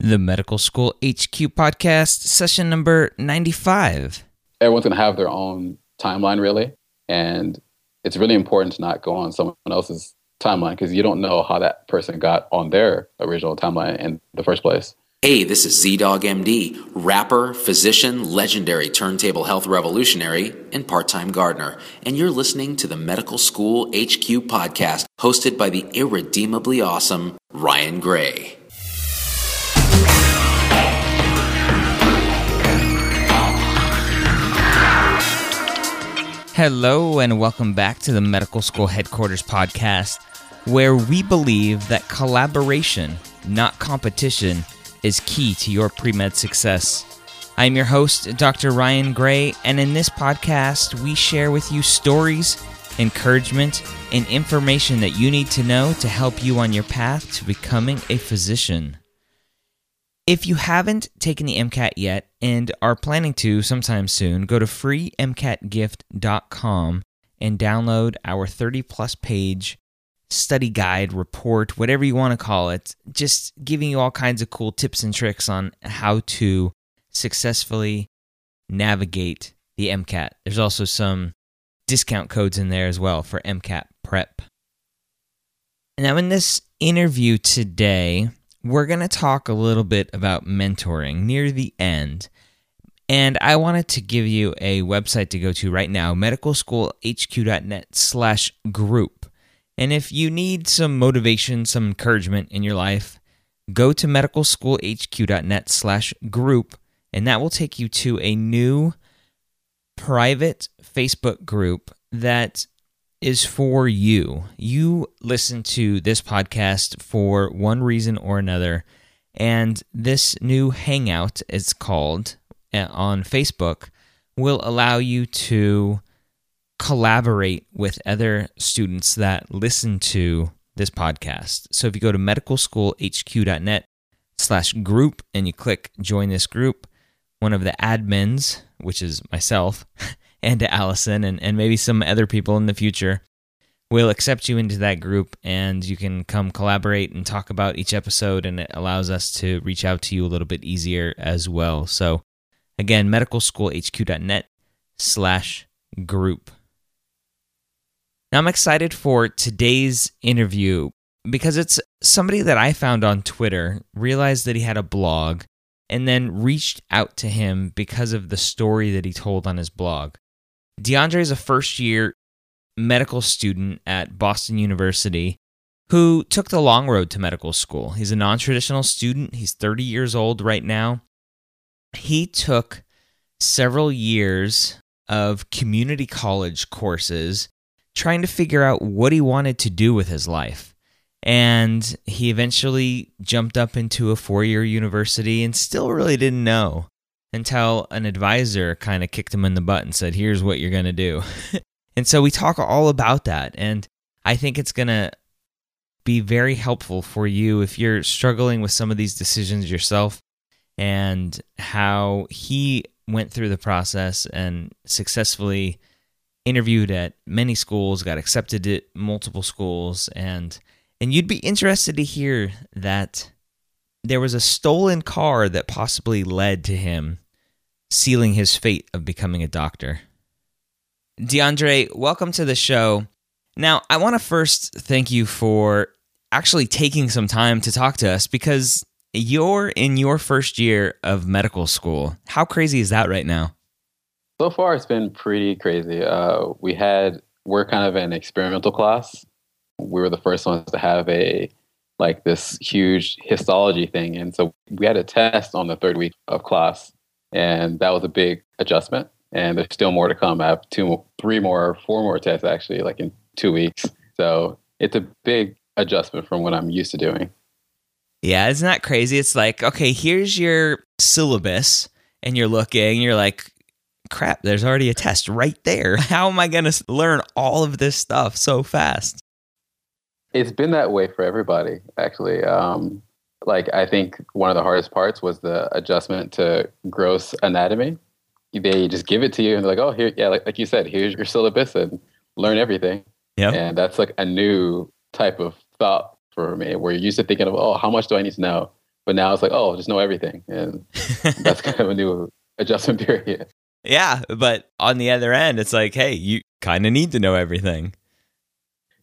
The Medical School HQ podcast, session number 95. Everyone's going to have their own timeline, really. And it's really important to not go on someone else's timeline because you don't know how that person got on their original timeline in the first place. Hey, this is ZDogg MD, rapper, physician, legendary turntable health revolutionary, and part time gardener. And you're listening to the Medical School HQ podcast, hosted by the irredeemably awesome Ryan Gray. Hello, and welcome back to the Medical School Headquarters podcast, where we believe that collaboration, not competition, is key to your pre med success. I'm your host, Dr. Ryan Gray, and in this podcast, we share with you stories, encouragement, and information that you need to know to help you on your path to becoming a physician. If you haven't taken the MCAT yet and are planning to sometime soon, go to freemcatgift.com and download our 30 plus page study guide, report, whatever you want to call it, just giving you all kinds of cool tips and tricks on how to successfully navigate the MCAT. There's also some discount codes in there as well for MCAT prep. Now, in this interview today, we're going to talk a little bit about mentoring near the end. And I wanted to give you a website to go to right now, medicalschoolhq.net slash group. And if you need some motivation, some encouragement in your life, go to medicalschoolhq.net slash group, and that will take you to a new private Facebook group that is for you. You listen to this podcast for one reason or another, and this new Hangout, it's called, uh, on Facebook, will allow you to collaborate with other students that listen to this podcast. So if you go to medicalschoolhq.net slash group and you click join this group, one of the admins, which is myself and to Allison and, and maybe some other people in the future, will accept you into that group and you can come collaborate and talk about each episode and it allows us to reach out to you a little bit easier as well. So again, medicalschoolhq.net slash group. Now, I'm excited for today's interview because it's somebody that I found on Twitter, realized that he had a blog, and then reached out to him because of the story that he told on his blog. DeAndre is a first year medical student at Boston University who took the long road to medical school. He's a non traditional student, he's 30 years old right now. He took several years of community college courses trying to figure out what he wanted to do with his life. And he eventually jumped up into a four year university and still really didn't know until an advisor kind of kicked him in the butt and said, Here's what you're going to do. and so we talk all about that. And I think it's going to be very helpful for you if you're struggling with some of these decisions yourself and how he went through the process and successfully interviewed at many schools, got accepted at multiple schools, and and you'd be interested to hear that there was a stolen car that possibly led to him sealing his fate of becoming a doctor. DeAndre, welcome to the show. Now, I want to first thank you for actually taking some time to talk to us because you're in your first year of medical school. How crazy is that right now? So far, it's been pretty crazy. Uh, we had we're kind of an experimental class. We were the first ones to have a like this huge histology thing, and so we had a test on the third week of class, and that was a big adjustment. And there's still more to come. I have two, three more, four more tests actually, like in two weeks. So it's a big adjustment from what I'm used to doing. Yeah, isn't that crazy? It's like, okay, here's your syllabus, and you're looking, you're like, crap, there's already a test right there. How am I going to learn all of this stuff so fast? It's been that way for everybody, actually. Um, like, I think one of the hardest parts was the adjustment to gross anatomy. They just give it to you and they're like, oh, here, yeah, like, like you said, here's your syllabus and learn everything. Yeah. And that's like a new type of thought for me where you're used to thinking of, oh, how much do I need to know? But now it's like, oh, just know everything. And that's kind of a new adjustment period. Yeah, but on the other end, it's like, hey, you kind of need to know everything.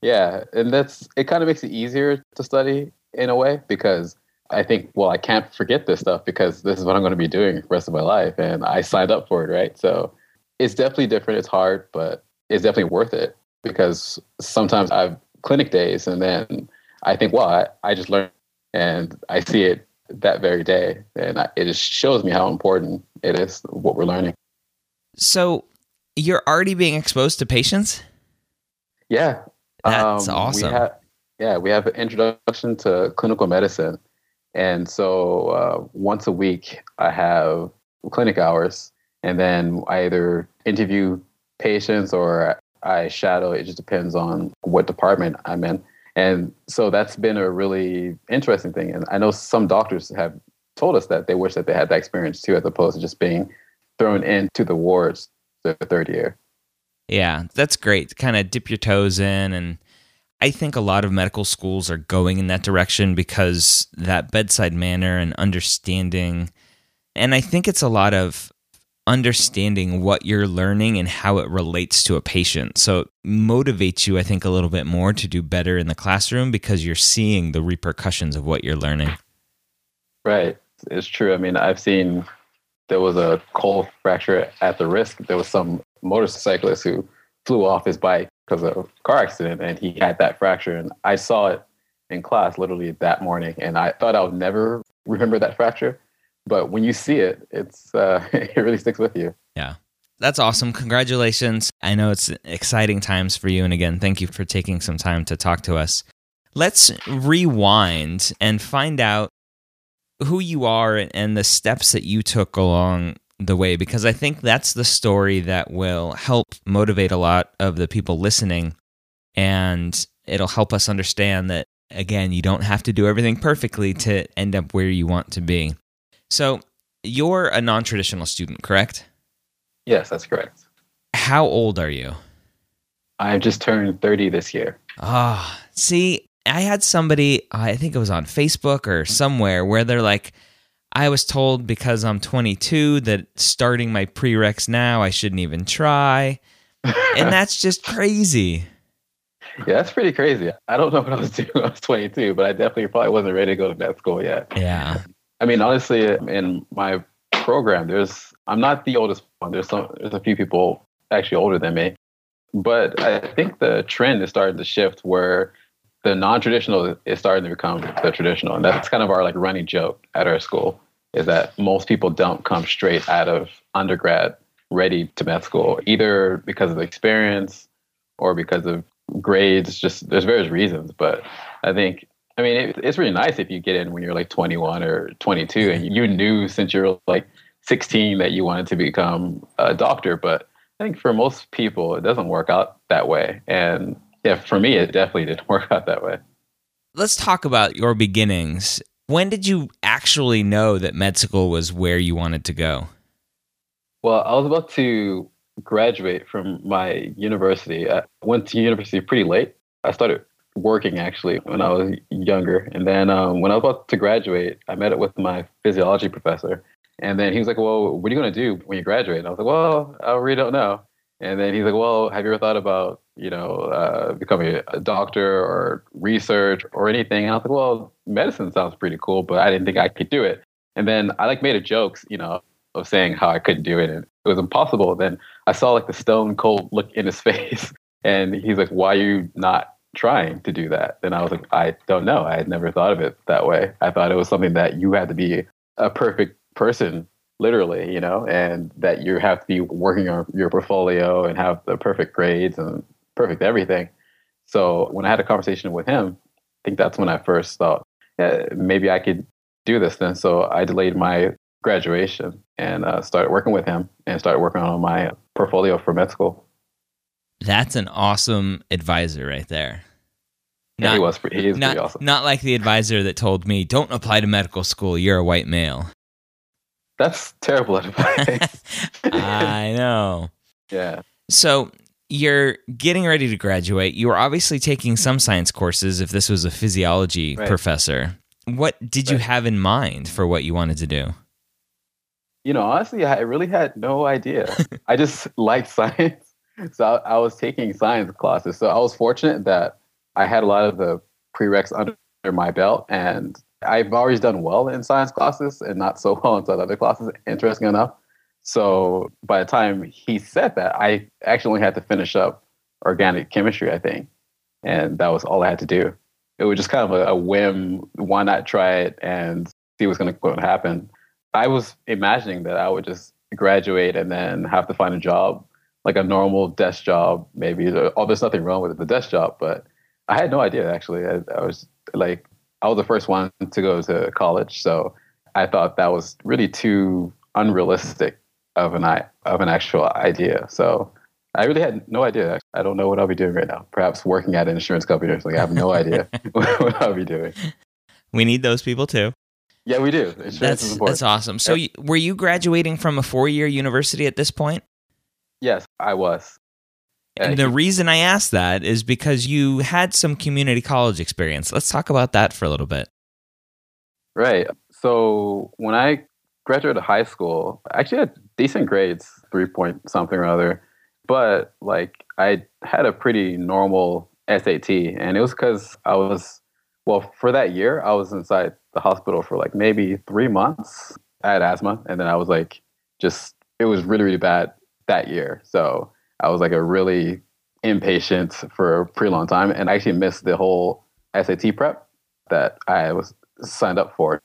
Yeah, and that's it. Kind of makes it easier to study in a way because I think, well, I can't forget this stuff because this is what I'm going to be doing the rest of my life, and I signed up for it, right? So it's definitely different. It's hard, but it's definitely worth it because sometimes I've clinic days, and then I think, well, I, I just learned, and I see it that very day, and I, it just shows me how important it is what we're learning. So you're already being exposed to patients? Yeah. That's um, awesome. We have, yeah, we have an introduction to clinical medicine. And so uh, once a week, I have clinic hours, and then I either interview patients or I shadow. It just depends on what department I'm in. And so that's been a really interesting thing. And I know some doctors have told us that they wish that they had that experience too, as opposed to just being thrown into the wards the third year. Yeah, that's great. Kind of dip your toes in. And I think a lot of medical schools are going in that direction because that bedside manner and understanding. And I think it's a lot of understanding what you're learning and how it relates to a patient. So it motivates you, I think, a little bit more to do better in the classroom because you're seeing the repercussions of what you're learning. Right. It's true. I mean, I've seen there was a Colles fracture at the risk. There was some motorcyclist who flew off his bike because of car accident and he had that fracture. And I saw it in class literally that morning. And I thought I would never remember that fracture. But when you see it, it's uh, it really sticks with you. Yeah. That's awesome. Congratulations. I know it's exciting times for you. And again, thank you for taking some time to talk to us. Let's rewind and find out who you are and the steps that you took along the way because I think that's the story that will help motivate a lot of the people listening and it'll help us understand that again you don't have to do everything perfectly to end up where you want to be. So, you're a non-traditional student, correct? Yes, that's correct. How old are you? I've just turned 30 this year. Ah, oh, see, I had somebody, I think it was on Facebook or somewhere, where they're like, I was told because I'm 22 that starting my prereqs now, I shouldn't even try. and that's just crazy. Yeah, that's pretty crazy. I don't know what I was doing when I was 22, but I definitely probably wasn't ready to go to med school yet. Yeah. I mean, honestly, in my program, there's I'm not the oldest one. There's some there's a few people actually older than me, but I think the trend is starting to shift where the non-traditional is starting to become the traditional, and that's kind of our like running joke at our school is that most people don't come straight out of undergrad ready to med school, either because of experience or because of grades. Just there's various reasons, but I think I mean it, it's really nice if you get in when you're like 21 or 22 and you knew since you're like 16 that you wanted to become a doctor, but I think for most people it doesn't work out that way, and yeah, for me, it definitely didn't work out that way. Let's talk about your beginnings. When did you actually know that med school was where you wanted to go? Well, I was about to graduate from my university, I went to university pretty late. I started working actually when I was younger. And then um, when I was about to graduate, I met up with my physiology professor. And then he was like, Well, what are you going to do when you graduate? And I was like, Well, I really don't know. And then he's like, Well, have you ever thought about, you know, uh, becoming a doctor or research or anything? And I was like, Well, medicine sounds pretty cool, but I didn't think I could do it. And then I like made a joke, you know, of saying how I couldn't do it and it was impossible. Then I saw like the stone cold look in his face. And he's like, Why are you not trying to do that? And I was like, I don't know. I had never thought of it that way. I thought it was something that you had to be a perfect person, literally, you know, and that you have to be working on your portfolio and have the perfect grades and perfect everything. So when I had a conversation with him, I think that's when I first thought, yeah, maybe I could do this then. So I delayed my graduation and uh, started working with him and started working on my portfolio for med school. That's an awesome advisor right there. Not, yeah, he was. Pretty, he is not, pretty awesome. Not like the advisor that told me, "Don't apply to medical school. You're a white male." That's terrible advice. I know. Yeah. So you're getting ready to graduate. You were obviously taking some science courses. If this was a physiology right. professor, what did right. you have in mind for what you wanted to do? You know, honestly, I really had no idea. I just liked science so I, I, was taking science classes. So I was fortunate that I had a lot of the prereqs under my belt, and I've always done well in science classes and not so well in some other classes. Interesting enough. So by the time he said that, I actually only had to finish up organic chemistry, I think, and that was all I had to do. It was just kind of a, a whim. Why not try it and see what's going to happen? I was imagining that I would just graduate and then have to find a job like a normal desk job, maybe. Oh, there's nothing wrong with the desk job, but I had no idea actually. I, I, was like, I was the first one to go to college, so I thought that was really too unrealistic of an of an actual idea. So I really had no idea. I don't know what I'll be doing right now. Perhaps working at an insurance company or something. I have no idea what I'll be doing. We need those people too. Yeah, we do. Insurance that's, That's awesome. So, were you graduating from a four year university at this point? Yes, I was. And the reason I asked that is because you had some community college experience. Let's talk about that for a little bit. Right. So when I graduated high school, I actually had decent grades, three point something or other. But like I had a pretty normal SAT, and it was because I was well for that year I was inside the hospital for like maybe three months. I had asthma, and then I was like, just it was really really bad that year. So I was like a really inpatient for a pretty long time and I actually missed the whole SAT prep that I was signed up for.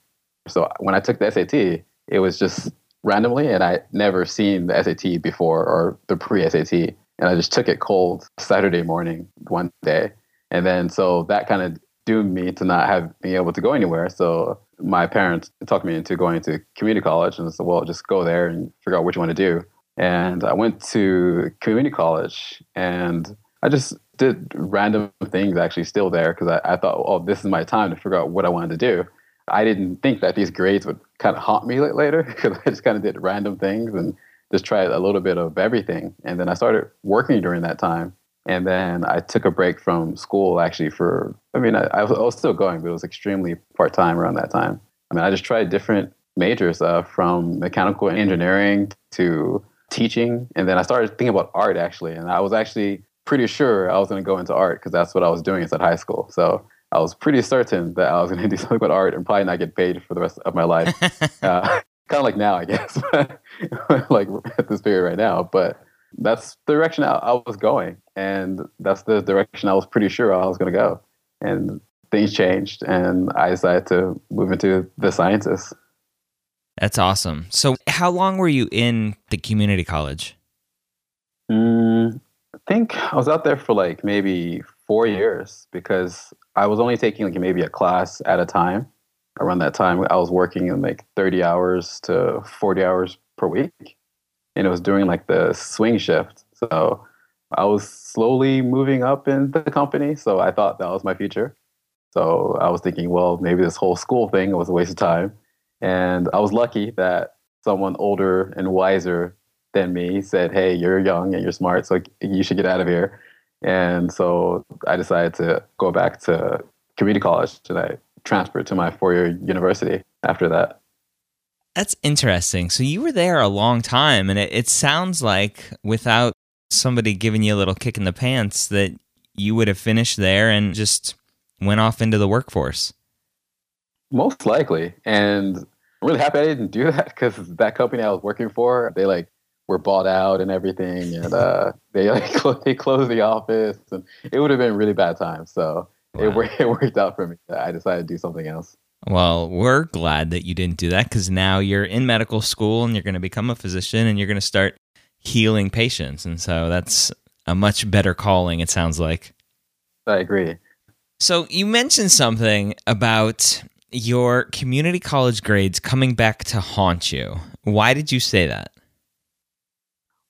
So when I took the SAT, it was just randomly and I never seen the SAT before or the pre-SAT and I just took it cold Saturday morning one day. And then so that kind of doomed me to not have being able to go anywhere. So my parents talked me into going to community college and said, well, just go there and figure out what you want to do. And I went to community college and I just did random things actually still there because I, I, thought, oh, this is my time to figure out what I wanted to do. I didn't think that these grades would kind of haunt me later because I just kind of did random things and just tried a little bit of everything. And then I started working during that time. And then I took a break from school actually for, I mean, I, I was still going, but it was extremely part time around that time. I mean, I just tried different majors uh, from mechanical engineering to teaching. And then I started thinking about art actually. And I was actually pretty sure I was going to go into art because that's what I was doing at high school. So I was pretty certain that I was going to do something with art and probably not get paid for the rest of my life. uh, kind of like now, I guess, like at this period right now. But that's the direction I, I was going. And that's the direction I was pretty sure I was going to go. And things changed and I decided to move into the sciences. That's awesome. So, how long were you in the community college? Mm, I think I was out there for like maybe four years because I was only taking like maybe a class at a time. Around that time, I was working in like 30 hours to 40 hours per week. And it was doing like the swing shift. So I was slowly moving up in the company. So I thought that was my future. So I was thinking, well, maybe this whole school thing was a waste of time. And I was lucky that someone older and wiser than me said, "Hey, you're young and you're smart, so you should get out of here." And so I decided to go back to community college and I transferred to my four-year university after that. That's interesting. So you were there a long time, and it, it sounds like without somebody giving you a little kick in the pants that you would have finished there and just went off into the workforce. Most likely. And I'm really happy I didn't do that because that company I was working for, they like were bought out and everything, and uh, they like cl- they closed the office, and it would have been really bad time. So wow. it, it worked out for me. I decided to do something else. Well, we're glad that you didn't do that because now you're in medical school and you're going to become a physician and you're going to start healing patients. And so that's a much better calling, it sounds like. I agree. So you mentioned something about your community college grades coming back to haunt you. Why did you say that?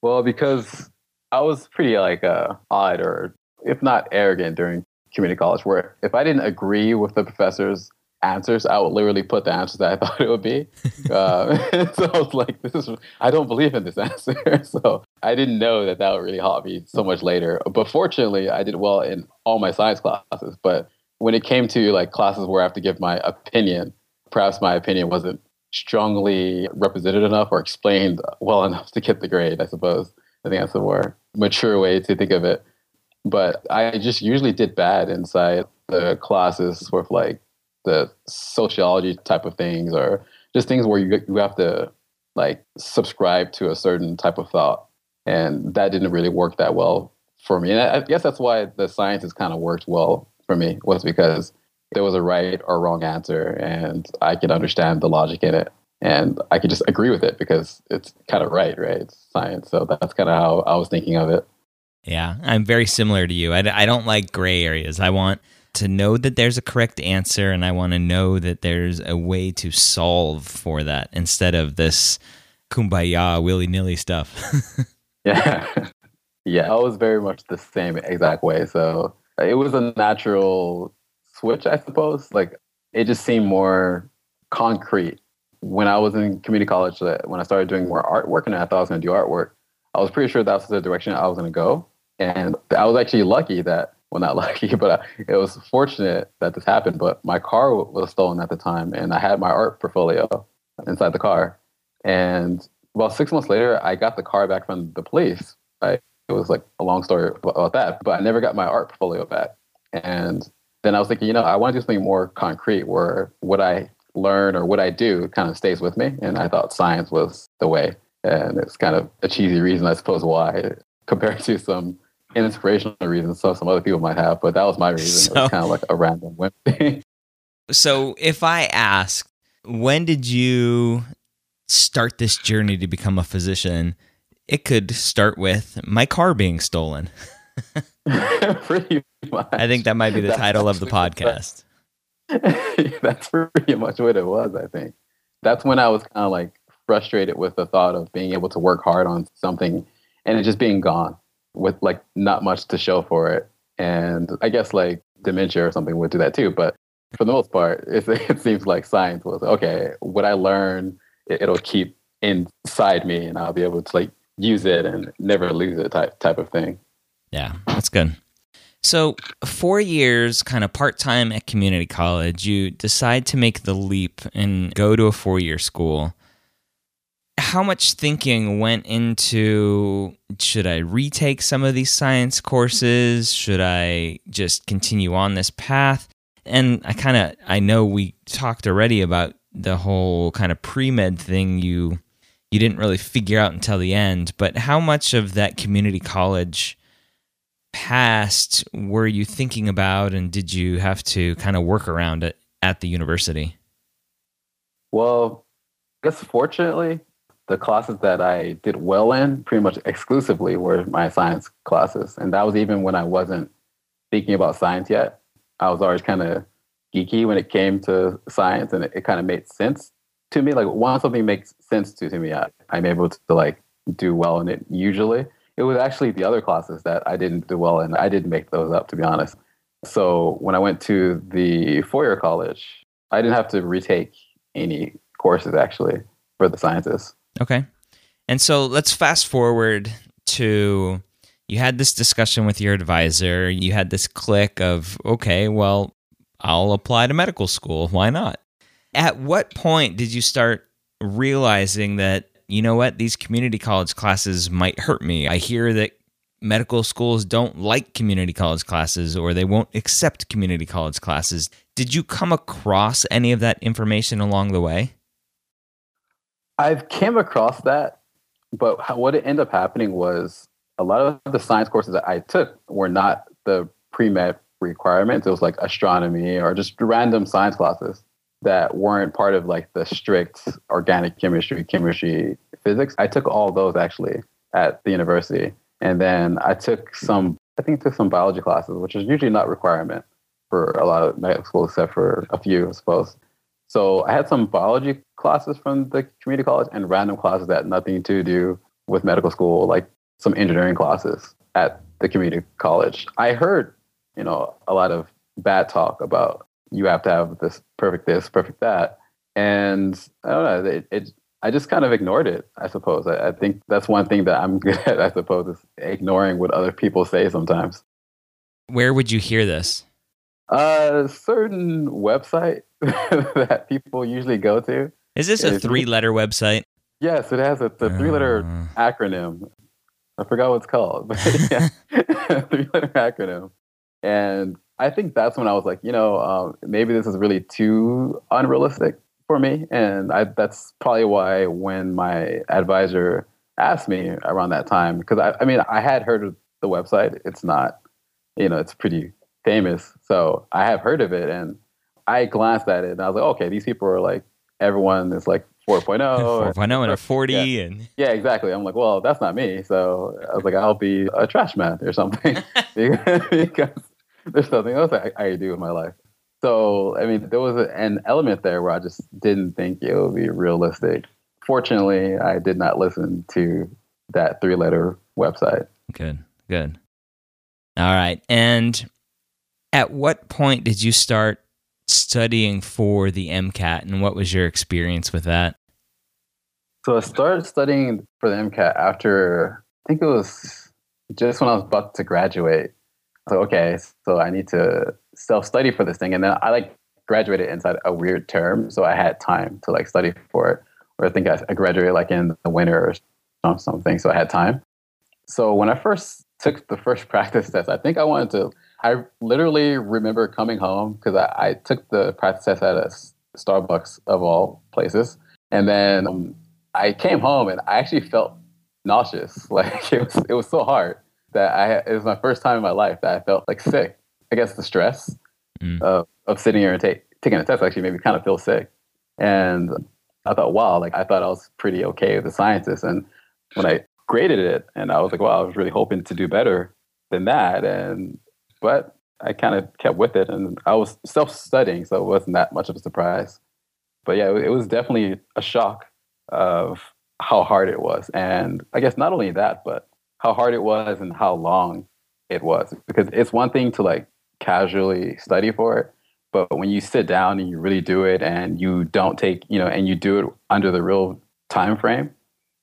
Well, because I was pretty like uh, odd or if not arrogant during community college, where if I didn't agree with the professors answers, I would literally put the answers that I thought it would be. Uh, so I was like, this is, I don't believe in this answer. so I didn't know that that would really haunt me so much later. But fortunately, I did well in all my science classes. But when it came to like classes where I have to give my opinion, perhaps my opinion wasn't strongly represented enough or explained well enough to get the grade, I suppose. I think that's a more mature way to think of it. But I just usually did bad inside the classes with like the sociology type of things or just things where you you have to like subscribe to a certain type of thought and that didn't really work that well for me and i guess that's why the sciences kind of worked well for me was because there was a right or wrong answer and i could understand the logic in it and i could just agree with it because it's kind of right right it's science so that's kind of how i was thinking of it yeah i'm very similar to you I, I don't like gray areas i want to know that there's a correct answer and I want to know that there's a way to solve for that instead of this kumbaya willy nilly stuff. yeah. Yeah, I was very much the same exact way. So it was a natural switch, I suppose. Like it just seemed more concrete. When I was in community college, that when I started doing more artwork and I thought I was going to do artwork, I was pretty sure that was the direction I was going to go. And I was actually lucky that well, not lucky, but uh, it was fortunate that this happened. But my car was stolen at the time, and I had my art portfolio inside the car. And about six months later, I got the car back from the police. Right? It was like a long story about that, but I never got my art portfolio back. And then I was thinking, you know, I want to do something more concrete where what I learn or what I do kind of stays with me. And I thought science was the way. And it's kind of a cheesy reason, I suppose, why compared to some inspirational reasons so some other people might have, but that was my reason. So, it was kind of like a random whim so if I ask, when did you start this journey to become a physician? It could start with my car being stolen. pretty much. I think that might be the That's title of the podcast. That's pretty much what it was, I think. That's when I was kind of like frustrated with the thought of being able to work hard on something and it just being gone with like not much to show for it. And I guess like dementia or something would do that too. But for the most part, it, it seems like science was okay. What I learn, it, it'll keep inside me, and I'll be able to like use it and never lose it type type of thing. Yeah, that's good. So, four years, kind of part time at community college, you decide to make the leap and go to a four year school how much thinking went into should I retake some of these science courses? Should I just continue on this path? And I kind of I know we talked already about the whole kind of pre-med thing you you didn't really figure out until the end, but how much of that community college past were you thinking about and did you have to kind of work around it at the university? Well, I guess fortunately, the classes that I did well in pretty much exclusively were my science classes. And that was even when I wasn't thinking about science yet. I was always kind of geeky when it came to science and it, it kind of made sense to me. Like once something makes sense to, to me, I, I'm able to like do well in it usually. It was actually the other classes that I didn't do well in. I didn't make those up, to be honest. So when I went to the four-year college, I didn't have to retake any courses actually for the sciences. Okay. And so let's fast forward to you had this discussion with your advisor. You had this click of, okay, well, I'll apply to medical school. Why not? At what point did you start realizing that, you know what, these community college classes might hurt me? I hear that medical schools don't like community college classes or they won't accept community college classes. Did you come across any of that information along the way? I've came across that, but what ended up happening was a lot of the science courses that I took were not the pre-med requirements. It was like astronomy or just random science classes that weren't part of like the strict organic chemistry, chemistry, physics. I took all those actually at the university. And then I took some, I think I took some biology classes, which is usually not requirement for a lot of medical schools, except for a few, I suppose. So I had some biology classes from the community college and random classes that had nothing to do with medical school, like some engineering classes at the community college. I heard, you know, a lot of bad talk about you have to have this perfect this, perfect that. And I don't know, it, it I just kind of ignored it, I suppose. I, I, think that's one thing that I'm good at, I suppose, is ignoring what other people say sometimes. Where would you hear this? A certain website that people usually go to. Is this a three letter website? Yes, it has a, a three letter uh. acronym. I forgot what it's called, but yeah, three letter acronym. And I think that's when I was like, you know, um, maybe this is really too unrealistic for me. And I, that's probably why when my advisor asked me around that time, because I, I mean, I had heard of the website. It's not, you know, it's pretty famous. So I have heard of it. And I glanced at it and I was like, okay, these people are like, everyone is like 4.0. 4.0 and a 40. Yeah. and Yeah, exactly. I'm like, well, that's not me. So I was like, I'll be a trash man or something because there's nothing else I, I do in my life. So, I mean, there was a, an element there where I just didn't think it would be realistic. Fortunately, I did not listen to that three letter website. Good, good. All right. And at what point did you start studying for the MCAT and what was your experience with that? So I started studying for the MCAT after, I think it was just when I was about to graduate. So, okay, so I need to self study for this thing. And then I like graduated inside a weird term. So I had time to like study for it. Or I think I graduated like in the winter or something. So I had time. So when I first took the first practice test, I think I wanted to I literally remember coming home because I, I, took the practice test at a Starbucks of all places, and then um, I came home and I actually felt nauseous. Like it was, it was so hard that I it was my first time in my life that I felt like sick. I guess the stress mm. of, of sitting here and take, taking a test actually made me kind of feel sick, and I thought, wow, like I thought I was pretty okay with the sciences, and when I graded it, and I was like, wow, I was really hoping to do better than that, and but I kind of kept with it, and I was self-studying, so it wasn't that much of a surprise. But yeah, it was definitely a shock of how hard it was, and I guess not only that, but how hard it was and how long it was. Because it's one thing to like casually study for it, but when you sit down and you really do it, and you don't take, you know, and you do it under the real time frame,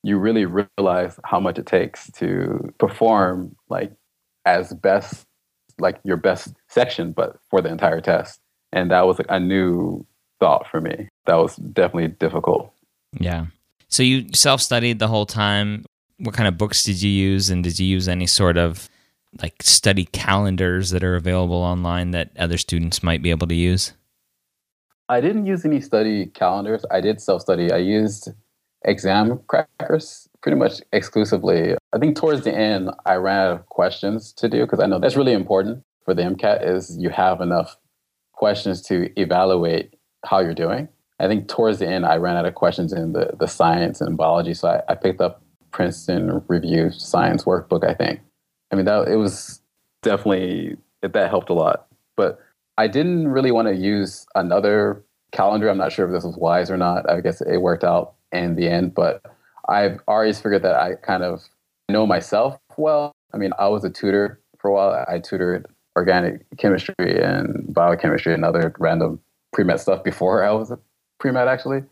you really realize how much it takes to perform like as best like your best section, but for the entire test. And that was like a new thought for me. That was definitely difficult. Yeah. So you self studied the whole time. What kind of books did you use? And did you use any sort of like study calendars that are available online that other students might be able to use? I didn't use any study calendars. I did self study. I used Examkrackers pretty much exclusively. I think towards the end, I ran out of questions to do because I know that's really important for the MCAT is you have enough questions to evaluate how you're doing. I think towards the end, I ran out of questions in the, the science and biology. So I, I picked up Princeton Review Science Workbook, I think. I mean, that it was definitely, that helped a lot. But I didn't really want to use another calendar. I'm not sure if this was wise or not. I guess it worked out in the end, but I've always figured that I kind of know myself well. I mean, I was a tutor for a while. I tutored organic chemistry and biochemistry and other random pre med stuff before I was a pre med, actually.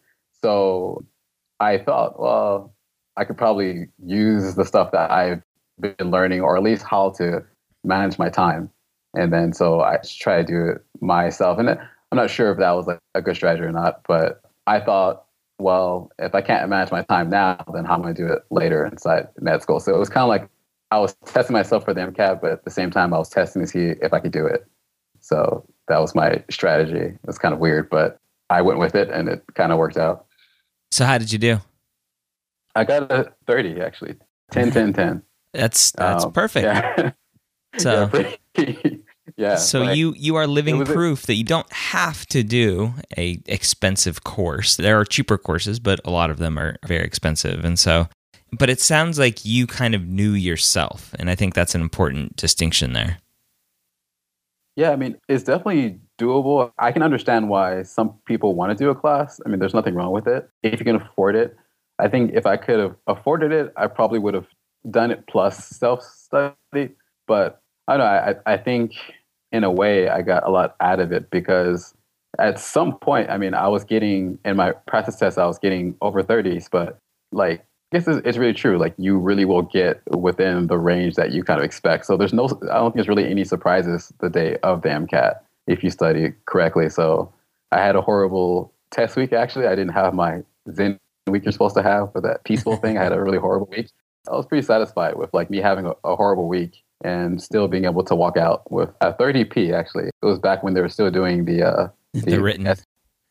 So I thought, well, I could probably use the stuff that I've been learning, or at least how to manage my time. And then so I try to do it myself. And I'm not sure if that was like a good strategy or not, but I thought, well, if I can't manage my time now, then how am I going to do it later inside med school? So it was kind of like I was testing myself for the MCAT, but at the same time, I was testing to see if I could do it. So that was my strategy. It was kind of weird, but I went with it and it kind of worked out. So how did you do? I got a 30 actually. 10 10 10. That's that's um, perfect. Yeah. So yeah, yeah So you you are living proof a, that you don't have to do a expensive course. There are cheaper courses, but a lot of them are very expensive. And so but it sounds like you kind of knew yourself, and I think that's an important distinction there. Yeah, I mean, it's definitely doable. I can understand why some people want to do a class. I mean, there's nothing wrong with it if you can afford it. I think if I could have afforded it, I probably would have done it plus self study. But I don't know. I, I think in a way I got a lot out of it because at some point, I mean, I was getting in my practice test, I was getting over 30s, but like, I guess it's, it's really true. Like, you really will get within the range that you kind of expect. So there's no, I don't think there's really any surprises the day of the MCAT if you study correctly. So I had a horrible test week. Actually, I didn't have my Zen week you're supposed to have for that peaceful thing. I had a really horrible week. I was pretty satisfied with like me having a, a horrible week and still being able to walk out with a 30p. Actually, it was back when they were still doing the uh, the, the written. Yeah,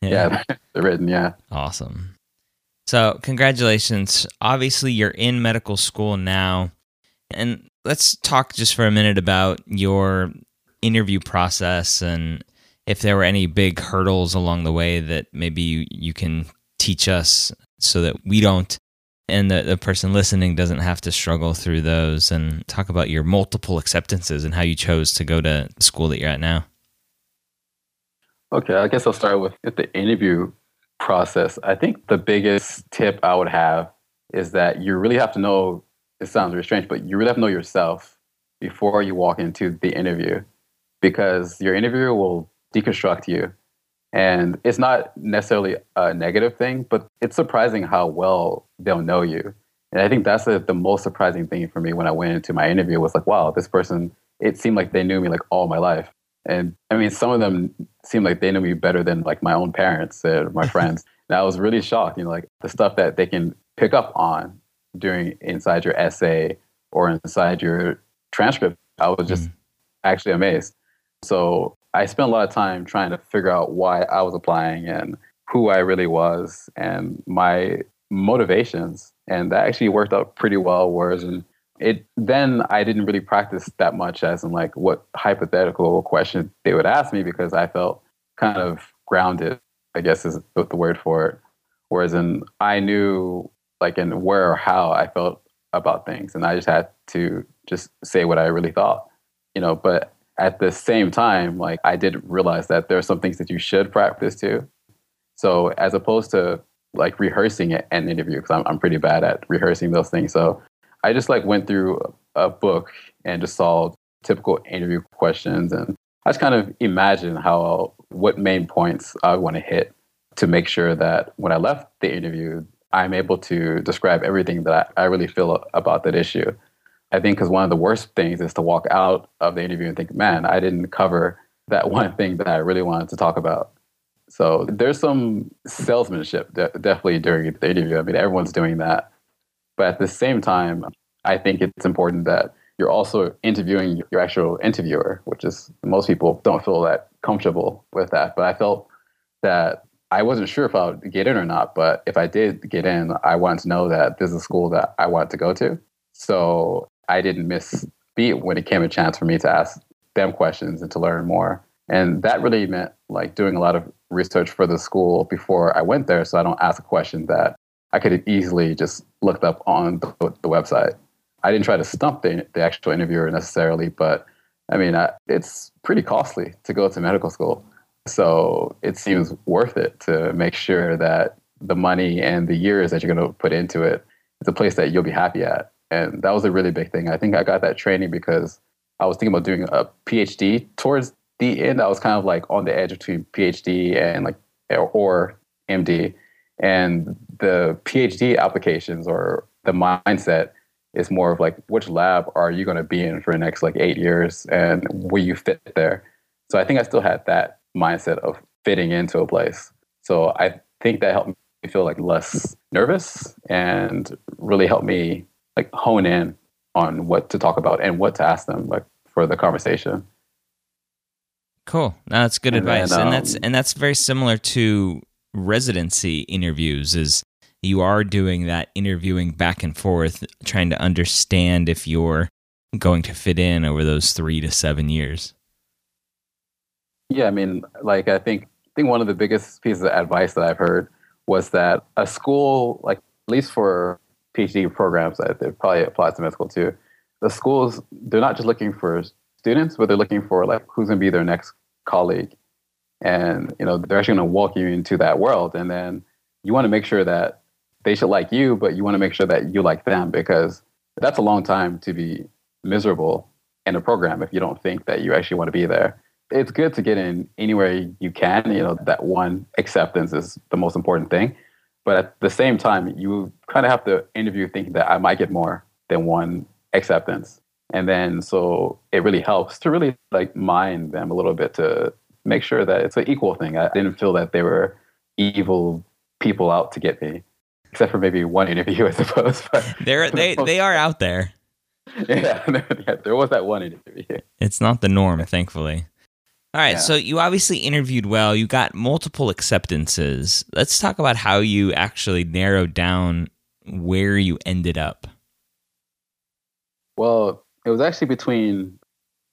yeah the written. Yeah. Awesome. So congratulations. Obviously, you're in medical school now, and let's talk just for a minute about your interview process and if there were any big hurdles along the way that maybe you, you can teach us so that we don't and the, the person listening doesn't have to struggle through those. And talk about your multiple acceptances and how you chose to go to the school that you're at now. Okay i guess i'll start with the interview process. I think the biggest tip i would have is that you really have to know it sounds really strange but you really have to know yourself before you walk into the interview because your interviewer will deconstruct you and it's not necessarily a negative thing, but it's surprising how well they'll know you. And I think that's the, the most surprising thing for me when I went into my interview was like, wow, this person, it seemed like they knew me like all my life. And I mean, some of them seemed like they knew me better than like my own parents or my friends. and I was really shocked, you know, like the stuff that they can pick up on during inside your essay or inside your transcript. I was just mm. actually amazed. So I spent a lot of time trying to figure out why I was applying and who I really was and my motivations. And that actually worked out pretty well. Whereas in it then I didn't really practice that much as in like what hypothetical question they would ask me because I felt kind of grounded, I guess is the word for it. Whereas in I knew like in where or how I felt about things and I just had to just say what I really thought. You know, but at the same time, like I did realize that there are some things that you should practice too. So as opposed to like rehearsing it an interview, because I'm, I'm pretty bad at rehearsing those things. So I just like went through a book and just saw typical interview questions and I just kind of imagined how what main points I want to hit to make sure that when I left the interview, I'm able to describe everything that I really feel about that issue. I think because one of the worst things is to walk out of the interview and think, man, I didn't cover that one thing that I really wanted to talk about. So there's some salesmanship de- definitely during the interview. I mean, everyone's doing that. But at the same time, I think it's important that you're also interviewing your actual interviewer, which is most people don't feel that comfortable with that. But I felt that I wasn't sure if I would get in or not. But if I did get in, I wanted to know that this is a school that I wanted to go to. So I didn't miss beat when it came a chance for me to ask them questions and to learn more. And that really meant like doing a lot of research for the school before I went there so I don't ask a question that I could have easily just looked up on the, the website. I didn't try to stump the, the actual interviewer necessarily, but I mean, I, it's pretty costly to go to medical school. So it seems worth it to make sure that the money and the years that you're going to put into it is a place that you'll be happy at. And that was a really big thing. I think I got that training because I was thinking about doing a PhD towards the end. I was kind of like on the edge between PhD and like or MD. And the PhD applications or the mindset is more of like which lab are you going to be in for the next like eight years and will you fit there so i think i still had that mindset of fitting into a place so i think that helped me feel like less nervous and really helped me like hone in on what to talk about and what to ask them like for the conversation. Cool. No, that's good And advice. then, and that's um, and that's very similar to residency interviews is you are doing that interviewing back and forth trying to understand if you're going to fit in over those 3 to 7 years. Yeah, I mean, like I think I think one of the biggest pieces of advice that I've heard was that a school, like at least for PhD programs, that probably applies to med school too. The schools they're not just looking for students, but they're looking for like who's going to be their next colleague, and you know they're actually going to walk you into that world, and then you want to make sure that they should like you, but you want to make sure that you like them because that's a long time to be miserable in a program if you don't think that you actually want to be there it's good to get in anywhere you can. You know, that one acceptance is the most important thing. But at the same time, you kind of have to interview thinking that I might get more than one acceptance. And then so it really helps to really like mind them a little bit to make sure that it's an equal thing. I didn't feel that they were evil people out to get me, except for maybe one interview, I suppose. But they're they they are out there yeah, yeah, there was that one interview. it's not the norm thankfully all right Yeah. so you obviously interviewed well you got multiple acceptances let's talk about how you actually narrowed down where you ended up Well, it was actually between.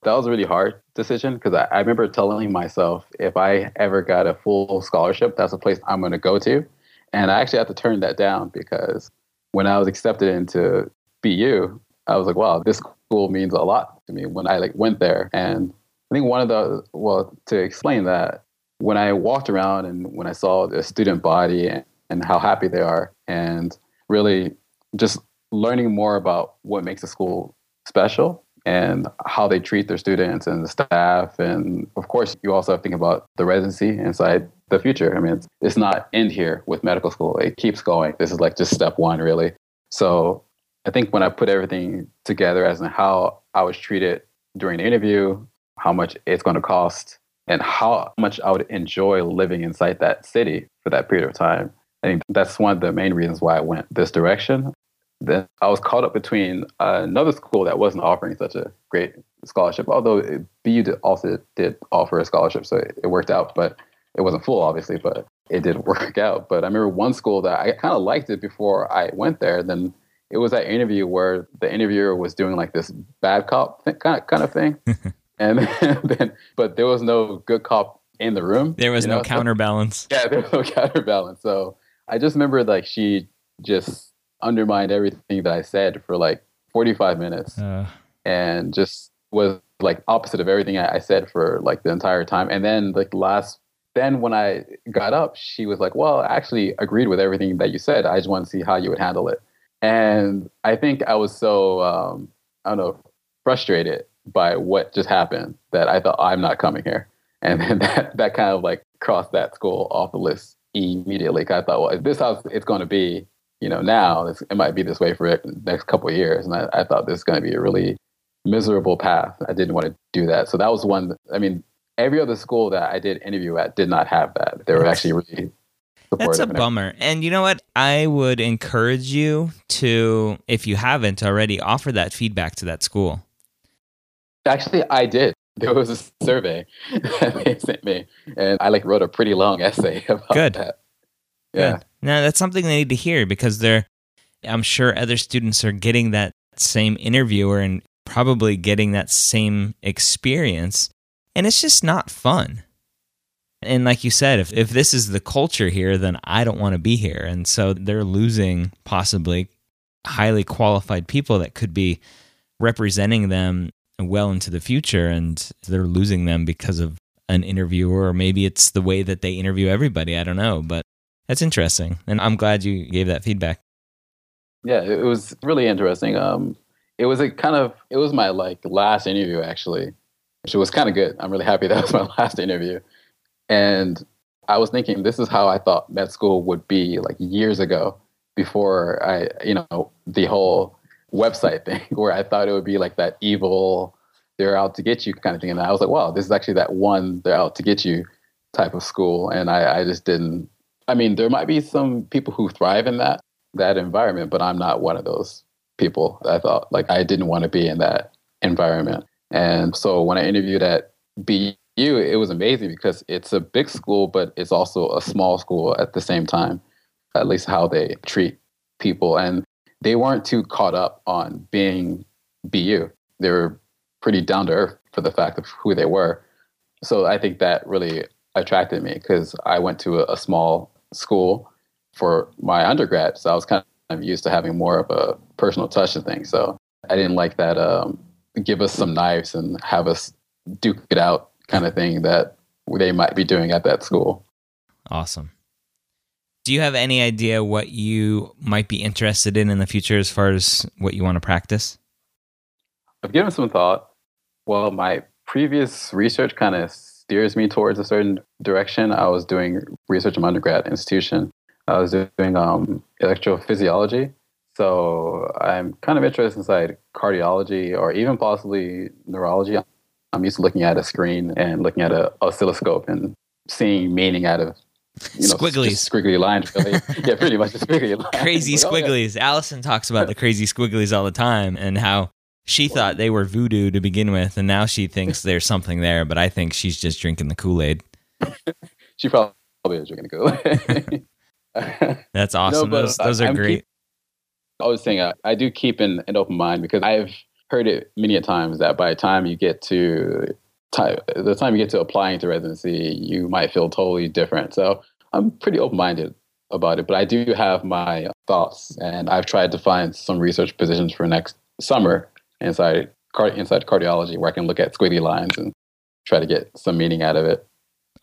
That was a really hard decision because I, I remember telling myself if I ever got a full scholarship, that's a place I'm going to go to, and I actually had to turn that down because when I was accepted into BU, I was like, wow, this school means a lot to me. When I like went there, and I think one of the well to explain that when I walked around and when I saw the student body and, and how happy they are, and really just learning more about what makes a school special and how they treat their students and the staff. And of course, you also have to think about the residency inside the future. I mean, it's, it's not end here with medical school, it keeps going. This is like just step one, really. So I think when I put everything together as in how I was treated during the interview, how much it's going to cost, and how much I would enjoy living inside that city for that period of time. I think that's one of the main reasons why I went this direction. Then I was caught up between another school that wasn't offering such a great scholarship, although BU also did offer a scholarship, so it, worked out. But it wasn't full, obviously, but it did work out. But I remember one school that I kind of liked it before I went there. Then it was that interview where the interviewer was doing like this bad cop kind of thing, and then but there was no good cop in the room. there was you no know? So- counterbalance yeah, there was no counterbalance. So I just remember like she just undermined everything that I said for like 45 minutes uh, and just was like opposite of everything I, I said for like the entire time. And then like last, then when I got up, she was like, well, I actually agreed with everything that you said. I just want to see how you would handle it. And I think I was so, um, I don't know, frustrated by what just happened that I thought I'm not coming here. And then that, that kind of like crossed that school off the list immediately. 'Cause I thought, well, if this how it's going to be, you know, now it might be this way for the next couple of years. And I, I thought this is going to be a really miserable path. I didn't want to do that. So that was one. I mean, every other school that I did interview at did not have that. They were actually really supportive. That's a bummer. And you know what? I would encourage you to, if you haven't already, offer that feedback to that school. Actually, I did. There was a survey that they sent me, and I like wrote a pretty long essay about Good. that. Yeah, Good. Now that's something they need to hear because they're I'm sure other students are getting that same interviewer and probably getting that same experience and it's just not fun. And like you said, if if this is the culture here, then I don't want to be here. And so they're losing possibly highly qualified people that could be representing them well into the future and they're losing them because of an interviewer or maybe it's the way that they interview everybody. I don't know, but that's interesting, and I'm glad you gave that feedback. yeah, it was really interesting. Um, it was a kind of it was my like last interview actually, which was kind of good. I'm really happy that was my last interview, and I was thinking this is how I thought med school would be like years ago, before I, you know, the whole website thing where I thought it would be like that evil, they're out to get you kind of thing. And I was like, wow, this is actually that one, they're out to get you type of school. And I, I just didn't, I mean, there might be some people who thrive in that, that environment, but I'm not one of those people. I thought like I didn't want to be in that environment. And so when I interviewed at BU, it was amazing because it's a big school, but it's also a small school at the same time, at least how they treat people. And they weren't too caught up on being BU. They were pretty down to earth for the fact of who they were. So I think that really attracted me because I went to a, a, small school for my undergrad. So I was kind of used to having more of a personal touch to things. So I didn't like that um, give us some knives and have us duke it out kind of thing that they might be doing at that school. Awesome. Do you have any idea what you might be interested in in the future as far as what you want to practice? I've given some thought. Well, my previous research kind of steers me towards a certain direction. I was doing research in my undergrad institution. I was doing um, electrophysiology. So I'm kind of interested inside cardiology or even possibly neurology. I'm used to looking at a screen and looking at an oscilloscope and seeing meaning out of you know, squigglies, squiggly lines. Really. yeah, pretty much squiggly lines. Crazy squigglies. Oh, yeah. Allison talks about the crazy squigglies all the time and how she thought they were voodoo to begin with, and now she thinks there's something there. But I think she's just drinking the Kool Aid. she probably is drinking the Kool Aid. That's awesome. No, those those are I'm great. Keep, I was saying uh, I do keep an, an open mind because I've heard it many a times that by the time you get to time, the time you get to applying to residency, you might feel totally different. So I'm pretty open minded about it, but I do have my thoughts, and I've tried to find some research positions for next summer inside inside cardiology where I can look at squiggly lines and try to get some meaning out of it.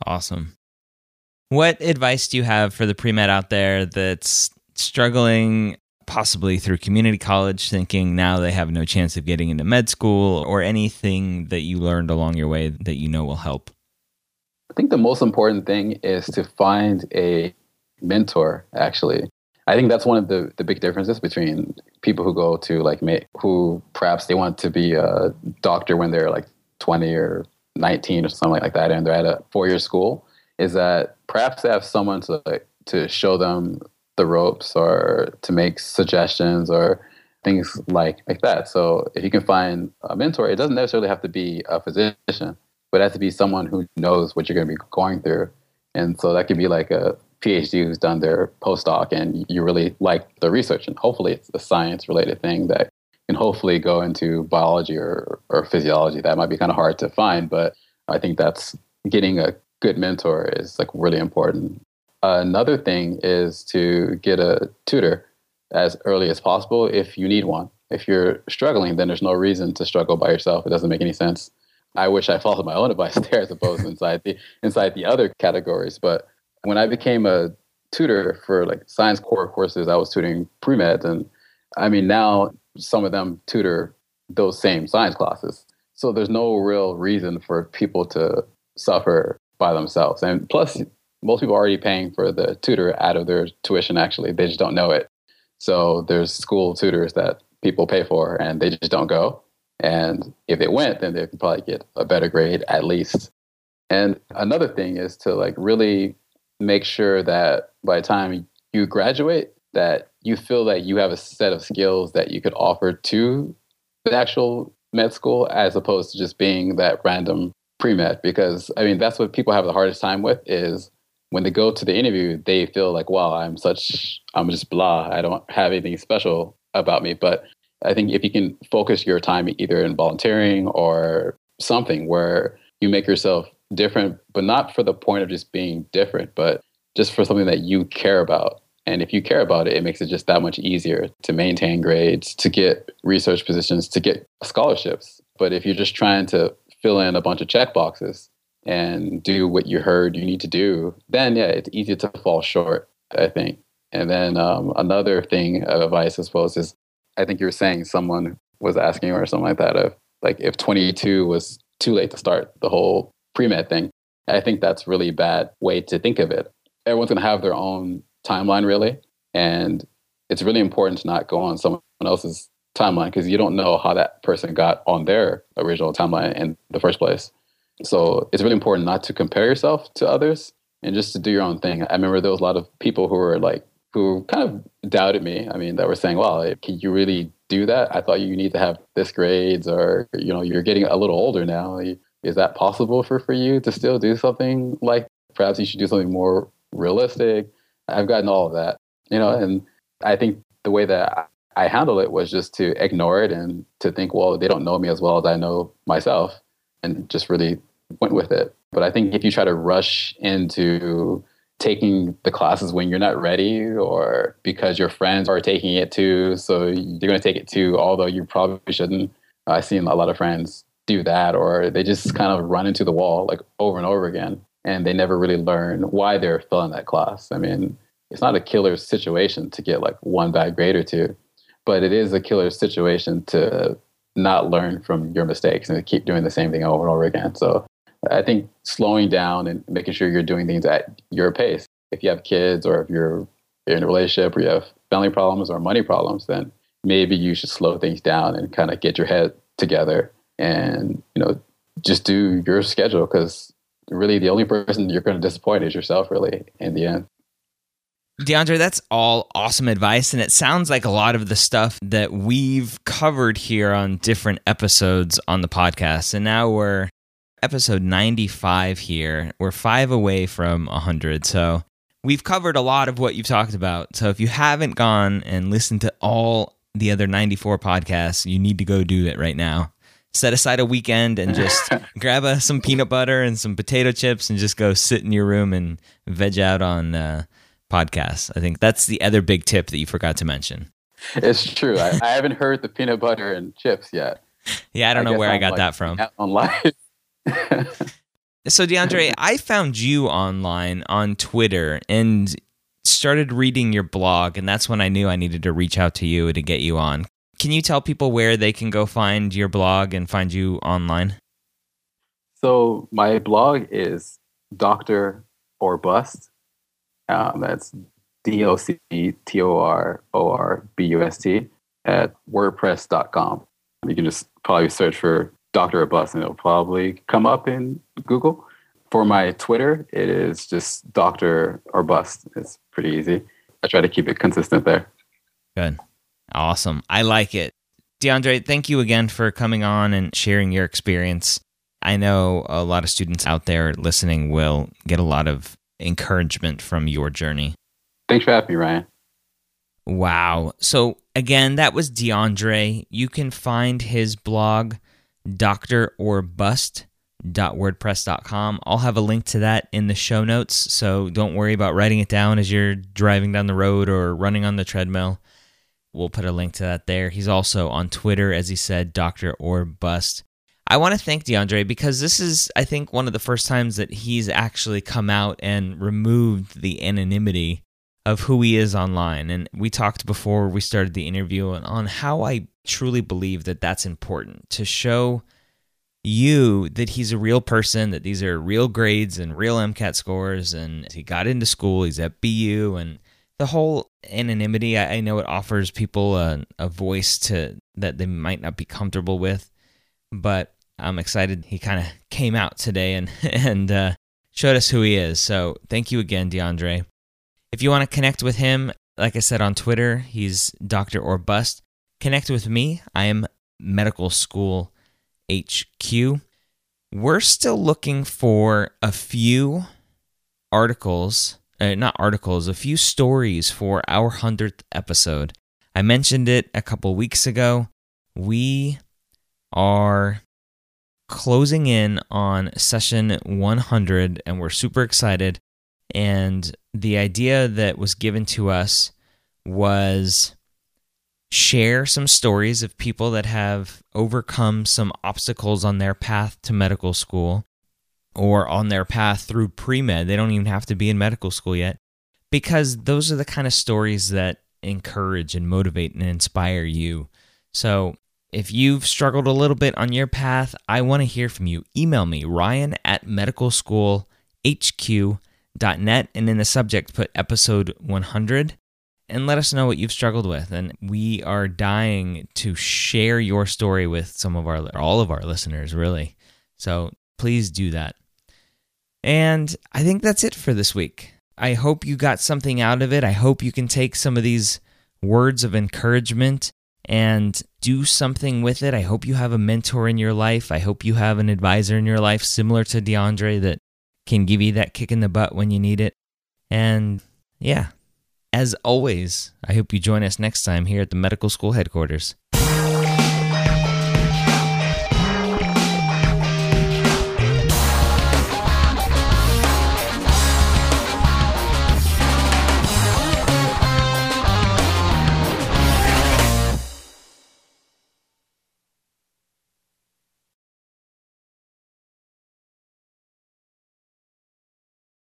Awesome. What advice do you have for the pre med out there that's struggling possibly through community college, thinking now they have no chance of getting into med school, or anything that you learned along your way that you know will help? I think the most important thing is to find a mentor, actually. I think that's one of the, the big differences between people who go to like who perhaps they want to be a doctor when they're like 20 or 19 or something like that and they're at a four year school is that perhaps they have someone to like, to show them the ropes or to make suggestions or things like like that. So if you can find a mentor, it doesn't necessarily have to be a physician, but it has to be someone who knows what you're going to be going through. And so that could be like a PhD who's done their postdoc and you really like the research and hopefully it's a science related thing that can hopefully go into biology or, or physiology. That might be kind of hard to find, but I think that's getting a good mentor is like really important another thing is to get a tutor as early as possible if you need one. If you're struggling, then there's no reason to struggle by yourself. It doesn't make any sense. I wish I followed my own advice there as opposed to inside the inside the other categories. But when I became a tutor for like science core courses, I was tutoring pre-med and I mean now some of them tutor those same science classes. So there's no real reason for people to suffer by themselves. And plus most people are already paying for the tutor out of their tuition actually. They just don't know it. So there's school tutors that people pay for and they just don't go. And if they went then they could probably get a better grade at least. And another thing is to like really make sure that by the time you graduate that you feel that you have a set of skills that you could offer to the actual med school as opposed to just being that random pre-med. Because i mean that's what people have the hardest time with is when they go to the interview, they feel like, wow, I'm such, I'm just blah. I don't have anything special about me. But I think if you can focus your time either in volunteering or something where you make yourself different, but not for the point of just being different, but just for something that you care about. And if you care about it, it makes it just that much easier to maintain grades, to get research positions, to get scholarships. But if you're just trying to fill in a bunch of check boxes, and do what you heard you need to do, then yeah, it's easy to fall short, I think. And then um, another thing of advice, I suppose, is I think you're saying someone was asking or something like that of like if 22 was too late to start the whole pre-med thing. I think that's really bad way to think of it. Everyone's going to have their own timeline really. And it's really important to not go on someone else's timeline because you don't know how that person got on their original timeline in the first place. So it's really important not to compare yourself to others and just to do your own thing. I remember there was a lot of people who were like, who kind of doubted me. I mean, that were saying, "Well, can you really do that? I thought you need to have this grades, or you know, you're getting a little older now. Is that possible for for you to still do something like? Perhaps you should do something more realistic." I've gotten all of that, you know, and I think the way that I handle it was just to ignore it and to think, well, they don't know me as well as I know myself, and just really went with it. But I think if you try to rush into taking the classes when you're not ready or because your friends are taking it too, so you're going to take it too, although you probably shouldn't. I've seen a lot of friends do that, or they just kind of run into the wall like over and over again, and they never really learn why they're failing that class. I mean, it's not a killer situation to get like one bad grade or two, but it is a killer situation to not learn from your mistakes and keep doing the same thing over and over again. So I think slowing down and making sure you're doing things at your pace. If you have kids or if you're in a relationship or you have family problems or money problems, then maybe you should slow things down and kind of get your head together and, you know, just do your schedule because really the only person you're going to disappoint is yourself, really, in the end. DeAndre, that's all awesome advice. And it sounds like a lot of the stuff that we've covered here on different episodes on the podcast. And now we're episode 95 here. We're five away from 100. So we've covered a lot of what you've talked about. So if you haven't gone and listened to all the other 94 podcasts, you need to go do it right now. Set aside a weekend and just grab a, some peanut butter and some potato chips and just go sit in your room and veg out on uh, podcasts. I think that's the other big tip that you forgot to mention. It's true. I, I haven't heard the peanut butter and chips yet. Yeah, I don't I know where I'm I got like, that from. Online. so DeAndre, I found you online on Twitter and started reading your blog, and that's when I knew I needed to reach out to you to get you on. Can you tell people where they can go find your blog and find you online? So my blog is Doctor or Bust. Um, that's D O C T O R O R B U S T at WordPress.com. You can just probably search for or Bust, and it'll probably come up in Google. For my Twitter, it is just Doctor or Bust. It's pretty easy. I try to keep it consistent there. Good. Awesome. I like it. DeAndre, thank you again for coming on and sharing your experience. I know a lot of students out there listening will get a lot of encouragement from your journey. Thanks for having me, Ryan. Wow. So, again, that was DeAndre. You can find his blog doctororbust.wordpress.com. I'll have a link to that in the show notes, so don't worry about writing it down as you're driving down the road or running on the treadmill. We'll put a link to that there. He's also on Twitter, as he said, Doctor or Bust. I want to thank DeAndre because this is, I think, one of the first times that he's actually come out and removed the anonymity of who he is online. And we talked before we started the interview on how I truly believe that that's important to show you that he's a real person, that these are real grades and real MCAT scores, and he got into school, he's at BU, and the whole anonymity. I, know it offers people a, a voice to that they might not be comfortable with, but I'm excited he kind of came out today and and uh, showed us who he is. So thank you again, DeAndre. If you want to connect with him, like I said on Twitter, he's Doctor or Bust. Connect with me. I am Medical School HQ. We're still looking for a few articles, uh, not articles, a few stories for our 100th episode. I mentioned it a couple weeks ago. We are closing in on session 100 and we're super excited. And the idea that was given to us was share some stories of people that have overcome some obstacles on their path to medical school or on their path through pre med. They don't even have to be in medical school yet because those are the kind of stories that encourage and motivate and inspire you. So if you've struggled a little bit on your path, I want to hear from you. Email me, ryan at medicalschoolhq.net, and in the subject, put episode 100. and let us know what you've struggled with. And we are dying to share your story with some of our, all of our listeners, really. So please do that. And I think that's it for this week. I hope you got something out of it. I hope you can take some of these words of encouragement and do something with it. I hope you have a mentor in your life. I hope you have an advisor in your life similar to DeAndre that can give you that kick in the butt when you need it. And yeah, as always, I hope you join us next time here at the medical school headquarters.